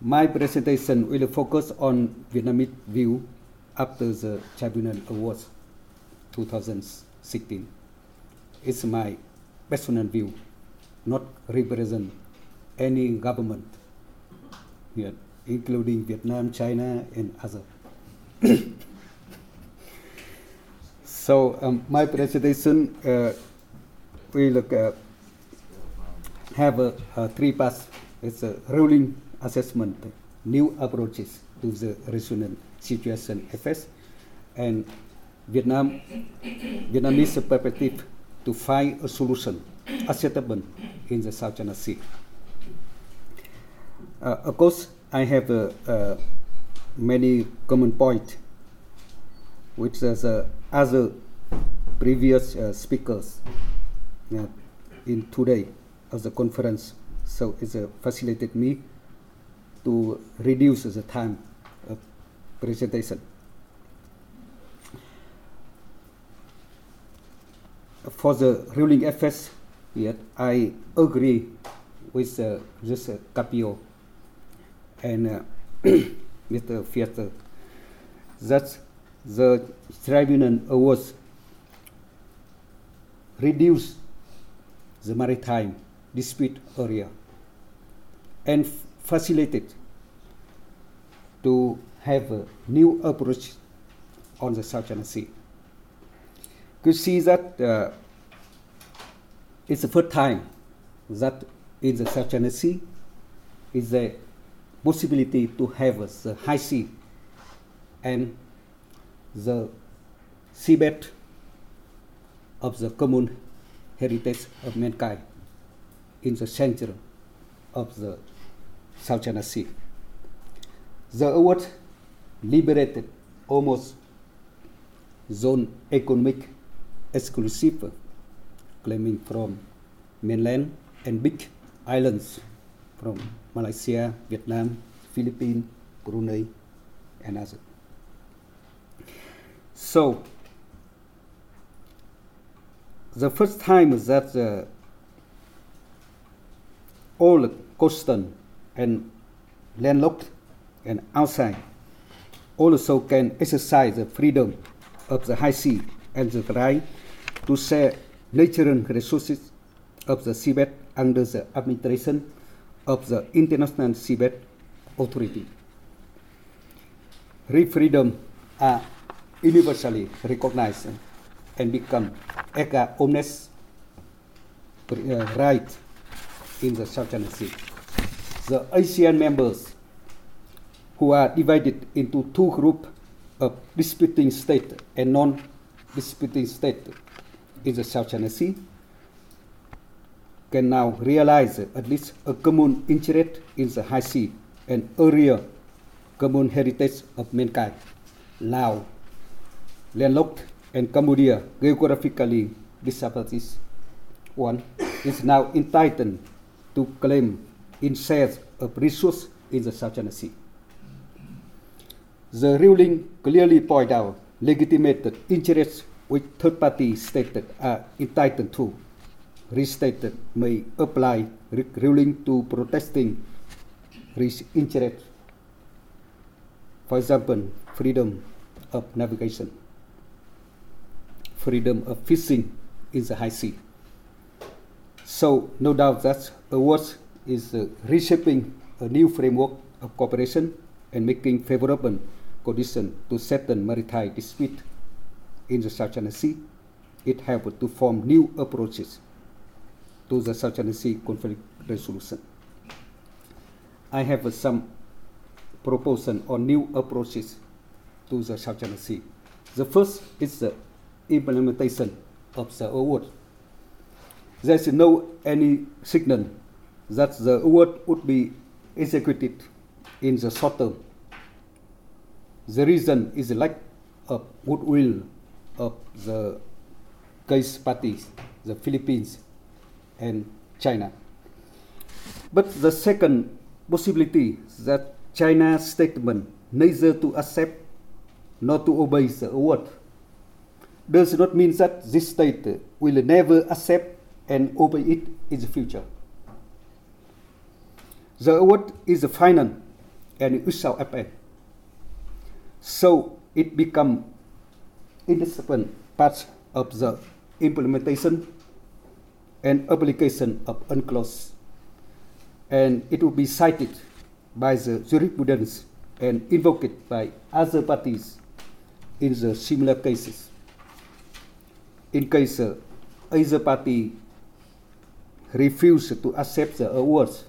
my presentation will focus on Vietnamese view after the Tribunal Awards 2016. It's my personal view, not represent any government here, including Vietnam, China, and other. so um, my presentation uh, will uh, have a, a three parts. It's a ruling assessment, new approaches to the regional situation affairs, and Vietnam, Vietnamese perspective to find a solution acceptable in the South China Sea. Uh, of course, I have uh, uh, many common points, which as uh, other previous uh, speakers uh, in today of the conference. So it facilitated me to reduce the time of presentation. For the ruling FS, yet I agree with uh, this uh, Capio and uh, Mr. Fiester that the tribunal was reduce the maritime dispute area and f- facilitate to have a new approach on the South China Sea. You see that uh, it's the first time that in the South China Sea is a possibility to have the high sea and the seabed of the common heritage of mankind in the center of the South China Sea. The award liberated almost zone economic exclusive claiming from mainland and big islands from Malaysia, Vietnam, Philippines, Brunei, and others. So, the first time that the all coastal and landlocked and outside also can exercise the freedom of the high sea and the right to share natural resources of the seabed under the administration of the International Seabed Authority. Real freedom are universally recognized and become erga omnes uh, right in the South China Sea. The ASEAN members who are divided into two groups of disputing state and non-disputing state in the South China Sea can now realize at least a common interest in the high sea and area common heritage of mankind. Laos, landlocked, and Cambodia, geographically disadvantaged one, is now entitled to claim in shares of resource in the South China Sea. The ruling clearly point out legitimate interests which third-party states are entitled to restated may apply ruling to protesting rich interest. For example, freedom of navigation, freedom of fishing in the high sea. So, no doubt that awards is uh, reshaping a new framework of cooperation and making favorable conditions to settle maritime dispute in the South China Sea. It helped to form new approaches to the South China Sea conflict resolution. I have some proposal on new approaches to the South China Sea. The first is the implementation of the award. There is no any signal that the award would be executed in the short term. The reason is lack of goodwill of the case parties, the Philippines and China. But the second possibility that China's statement neither to accept nor to obey the award does not mean that this state will never accept and obey it in the future. The award is final and USAO-FN. So it become indispensable part of the implementation and application of UNCLOS, and it will be cited by the jurisprudence and invoked by other parties in the similar cases. In case uh, either party refuses to accept the awards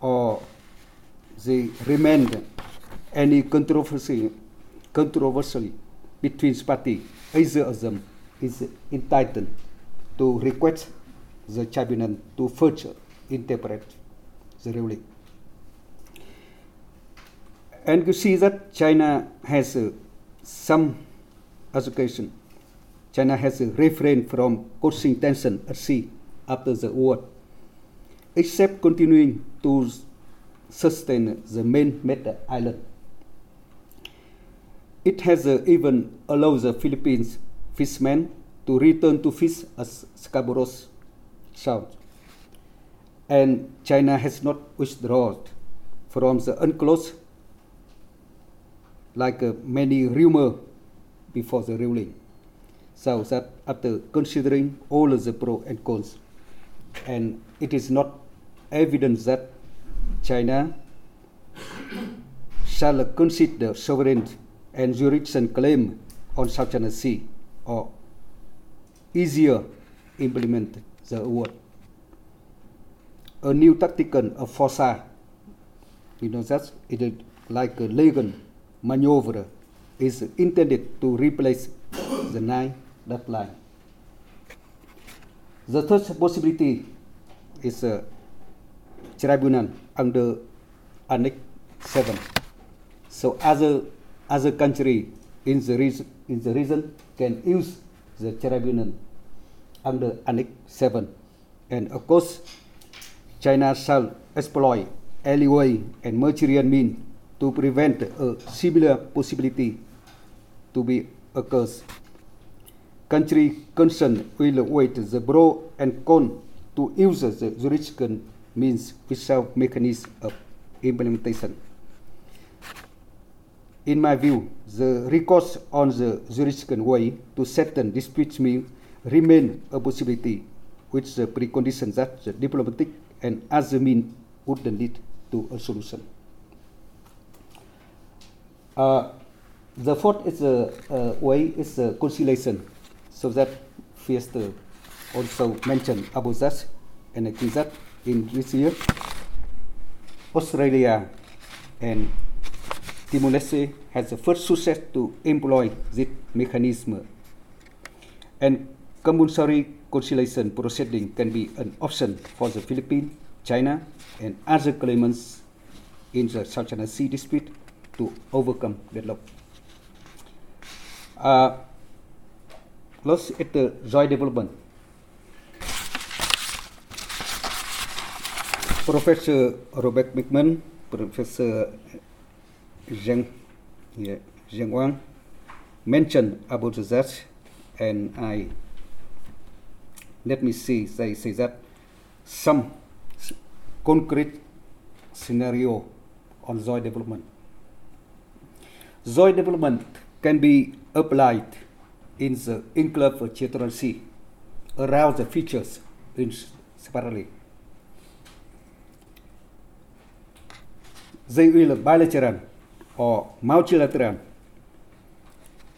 or they remain any controversy, controversy between party, either of them is entitled to request the tribunal to further interpret the ruling. And you see that China has uh, some education. China has uh, refrained from causing tension at sea after the war, except continuing to sustain the main matter island. It has uh, even allowed the Philippines fishermen to return to fish at Scarborough Shoal. And China has not withdrawn from the UNCLOS like uh, many rumor before the ruling. So that after considering all of the pros and cons, and it is not evident that China shall consider sovereign and jurisdiction claim on South China Sea or easier implement the award. A new tactical of foresight, you know, that's it is like a legal maneuver is intended to replace the nine dot line. The third possibility is a tribunal under Annex 7. So other, other country in the, region, in the region can use the tribunal under Annex 7. And of course, China shall exploit alleyway and material means to prevent a similar possibility to be occurs. Country concerned will wait the pro and con to use the jurisdiction means without mechanism of implementation. In my view, the recourse on the jurisdiction way to settle disputes may remain a possibility, with the precondition that the diplomatic and other means would lead to a solution. Uh, the fourth is a uh, way is a conciliation, so that Fiesta also mentioned about that, and I think that in this year, Australia and Timor-Leste has the first success to employ this mechanism, and compulsory conciliation proceeding can be an option for the Philippines, China, and other claimants in the South China Sea dispute to overcome deadlock. Uh, let's at the joint development. Professor Robert Beckman, Professor Zheng, yeah, Zheng Wang mentioned about that, and I let me see. They say that some concrete scenario on joint development. Joint development can be applied in the enclave of territorial sea around the features in separately. They will bilateral or multilateral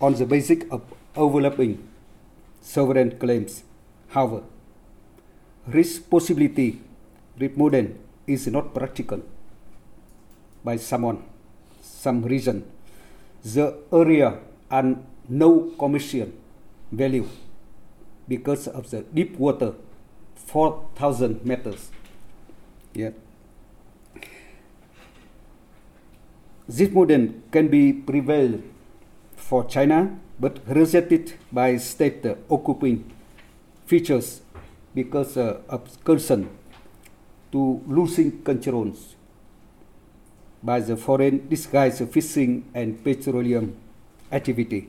on the basis of overlapping sovereign claims. However, risk possibility remoden is not practical by someone, some reason. The area and no commercial value because of the deep water, 4,000 meters. Yeah. This model can be prevailed for China, but rejected by state occupying features because uh, of concern to losing controls by the foreign disguised fishing and petroleum activity.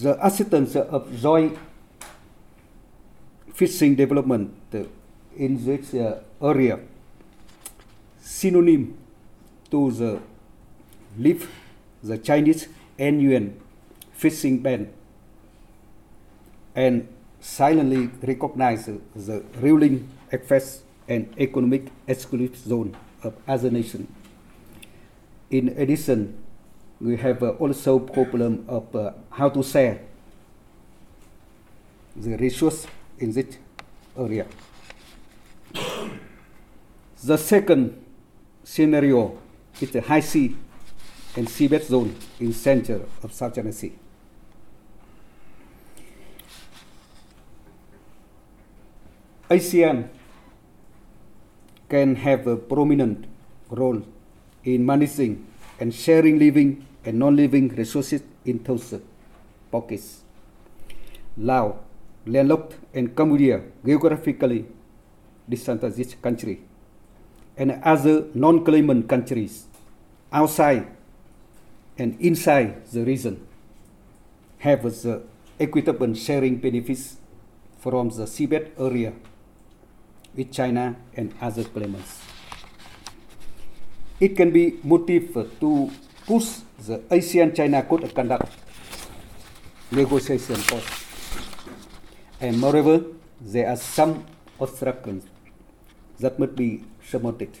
The assistance of joint fishing development in this uh, area synonym to the lift the Chinese NUN fishing ban and silently recognize the ruling effects and economic exclusive zone of other nations. In addition, we have also problem of uh, how to share the resource in this area. The second scenario is the high sea and seabed zone in center of South China Sea. ASEAN can have a prominent role in managing and sharing living and non-living resources in those pockets. Laos, landlocked, and Cambodia geographically distant this country, and other non-claimant countries outside and inside the region have the equitable sharing benefits from the seabed area with China and other claimants. It can be motive to push the ASEAN-China Code of Conduct negotiation course. And moreover, there are some obstacles that must be surmounted.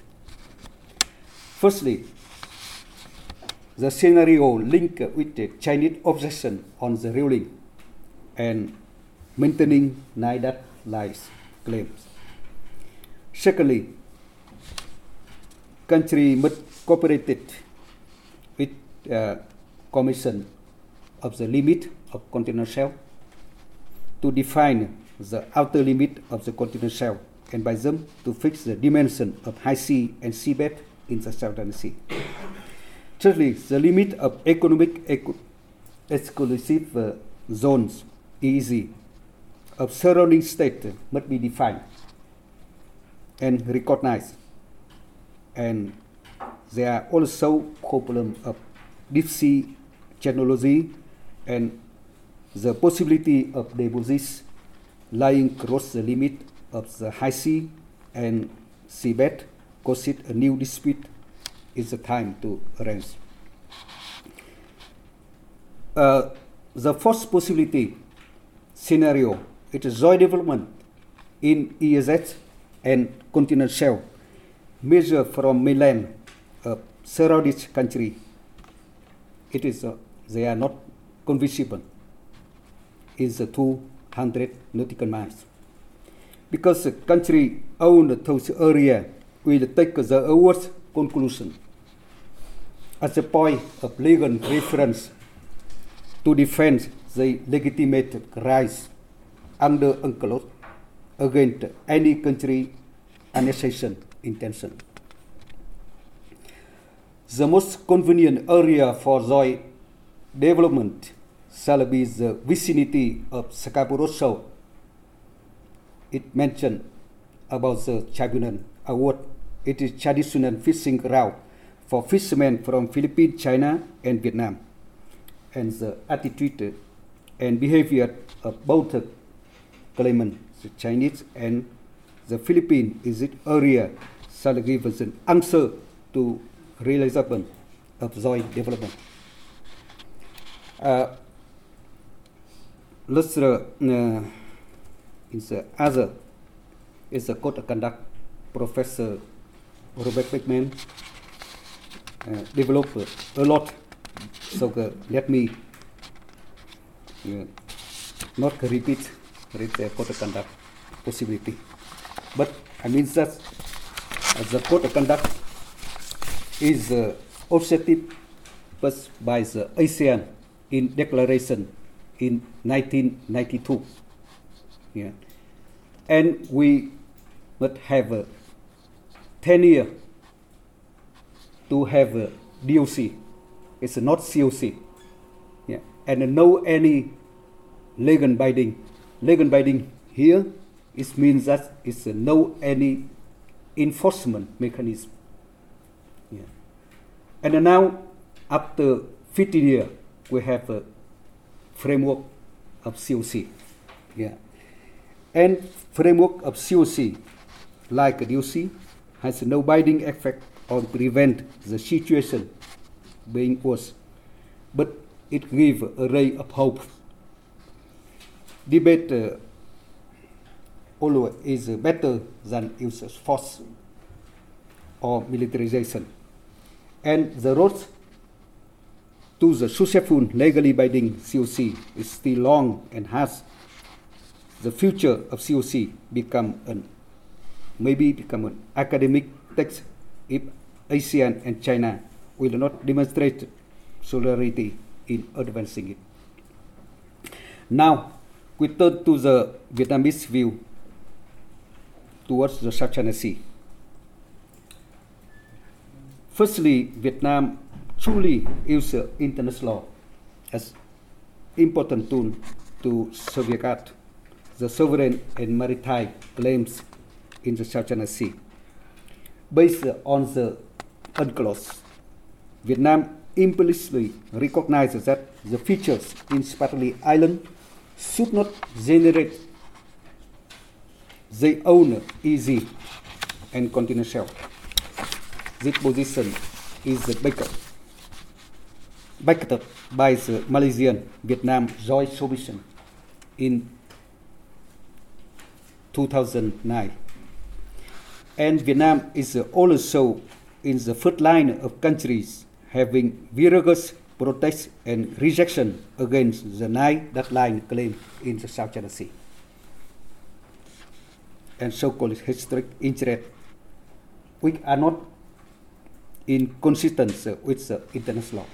Firstly, the scenario linked with the Chinese obsession on the ruling and maintaining NIDAD lies claims. Secondly, country must cooperate with uh, Commission of the limit of continental shelf to define the outer limit of the continental shelf and by them to fix the dimension of high sea and seabed in the Southern Sea. Thirdly, the limit of economic eco- exclusive uh, zones, EEZ, of surrounding state must be defined and recognized. And there are also problems of deep sea technology and the possibility of deposits lying across the limit of the high sea and seabed cause it a new dispute is the time to arrange. Uh, the first possibility scenario it is joint development in EEZ and continental shelf measure from mainland uh, surrounding country. It is uh, they are not conversable. Is uh, 200 nautical miles because the country owned those area will take the awards conclusion as a point of legal reference to defend the legitimate rights under UNCLOS against any country annexation intention. The most convenient area for joint development shall be the vicinity of Scarborough. It mentioned about the tribunal award. It is traditional fishing route for fishermen from Philippines, China, and Vietnam. And the attitude and behavior of both claimants, the Chinese and the Philippines, is it earlier shall give us an answer to realization of joint development. Uh, let's uh, uh, is the other is the code of conduct professor Robert Beckman uh, developed a lot so let me uh, not repeat the code of conduct possibility but I mean that the code of conduct is uh, offsetted by the ASEAN in declaration in 1992. Yeah. And we must have a 10 year to have a DOC. It's not COC. Yeah. And no any legal binding. Legal binding here it means that it's no any enforcement mechanism. Yeah. And now after 15 years we have a framework of COC. Yeah. And framework of COC, like DOC, has no binding effect or prevent the situation being worse, but it gives a ray of hope. Debate uh, always is better than use of force or militarization. And the road to the successful legally binding COC is still long and has the future of COC become an maybe become an academic text if ASEAN and China will not demonstrate solidarity in advancing it. Now, we turn to the Vietnamese view towards the South China Sea. Firstly, Vietnam truly uses international law as important tool to safeguard the sovereign and maritime claims in the South China Sea. Based on the UNCLOS, Vietnam implicitly recognizes that the features in Spratly Island should not generate their own EEZ and continental shelf. This position is backed, backed by the Malaysian Vietnam Joint Submission in 2009. And Vietnam is also in the first line of countries having vigorous protest and rejection against the nine deadline claim in the South China Sea and so-called historic interest, which are not in consistence with the international law.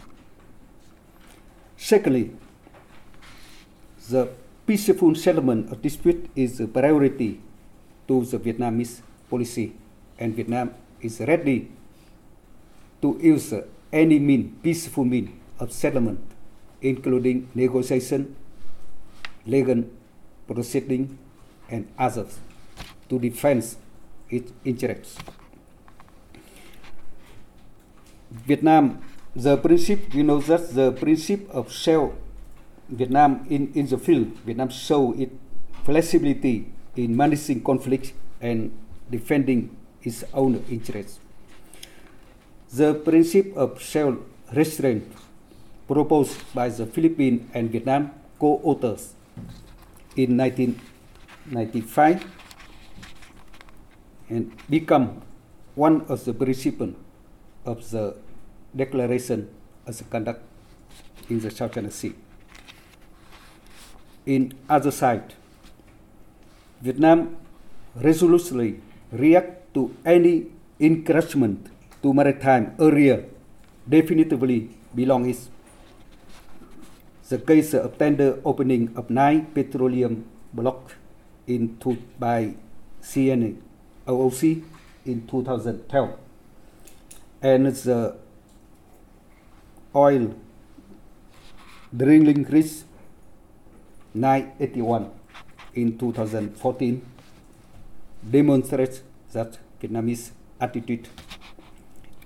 Secondly, the peaceful settlement of dispute is a priority to the Vietnamese policy, and Vietnam is ready to use any mean, peaceful mean of settlement, including negotiation, legal proceeding, and others, to defend its interests. Vietnam, the principle, you know that the principle of self Vietnam in, in the field, Vietnam show its flexibility in managing conflicts and defending its own interests. The principle of self-restraint proposed by the Philippines and Vietnam co-authors in 1995 and become one of the principles of the declaration as a conduct in the South China Sea. In other side, Vietnam resolutely react to any encroachment to maritime area definitively belongs the case of tender opening of nine petroleum block in two, by CNA OOC in 2012 and the oil drilling risk 981 in 2014 demonstrates that Vietnamese attitude.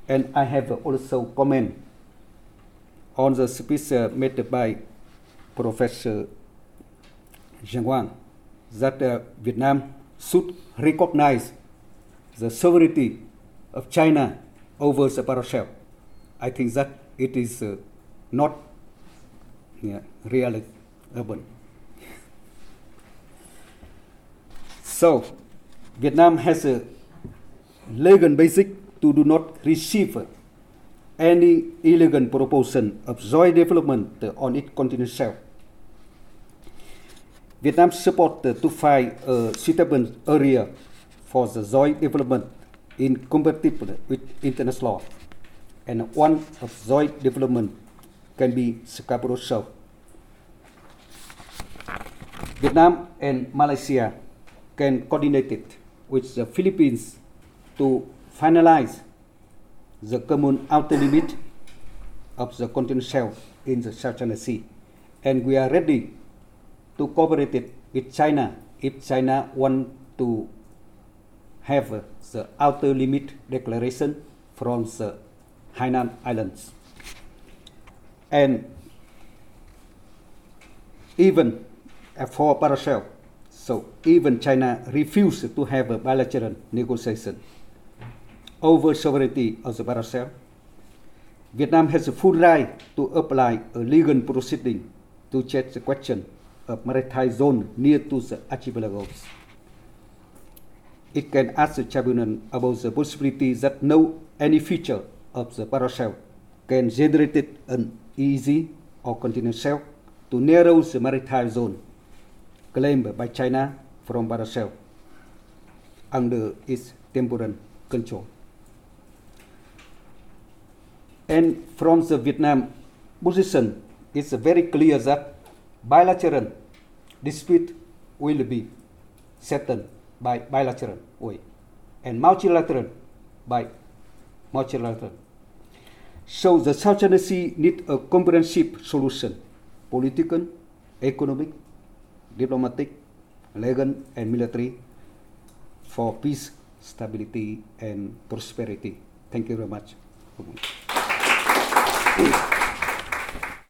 And I have also comment on the speech uh, made by Professor Zheng Wang that uh, Vietnam should recognize the sovereignty of China over the Paracel. I think that it is uh, not yeah, really urban. So, Vietnam has a legal basic to do not receive any illegal proposal of joint development on its continental shelf. Vietnam support to find a suitable area for the joint development incompatible with international law, and one of joint development can be Scarborough Shoal. Vietnam and Malaysia can coordinate it with the Philippines to finalize the common outer limit of the continental shelf in the South China Sea. And we are ready to cooperate it with China if China want to have the outer limit declaration from the Hainan Islands. And even for Paracel, so even China refused to have a bilateral negotiation. over sovereignty of the Paracel. Vietnam has a full right to apply a legal proceeding to check the question of maritime zone near to the archipelagos. It can ask the tribunal about the possibility that no any feature of the paracel can generate an EEZ or continuous shelf to narrow the maritime zone claimed by China from paracel under its temporal control. And from the Vietnam position, it's very clear that bilateral dispute will be settled by bilateral way and multilateral by multilateral. So the South China Sea need a comprehensive solution, political, economic, diplomatic, legal, and military for peace, stability, and prosperity. Thank you very much.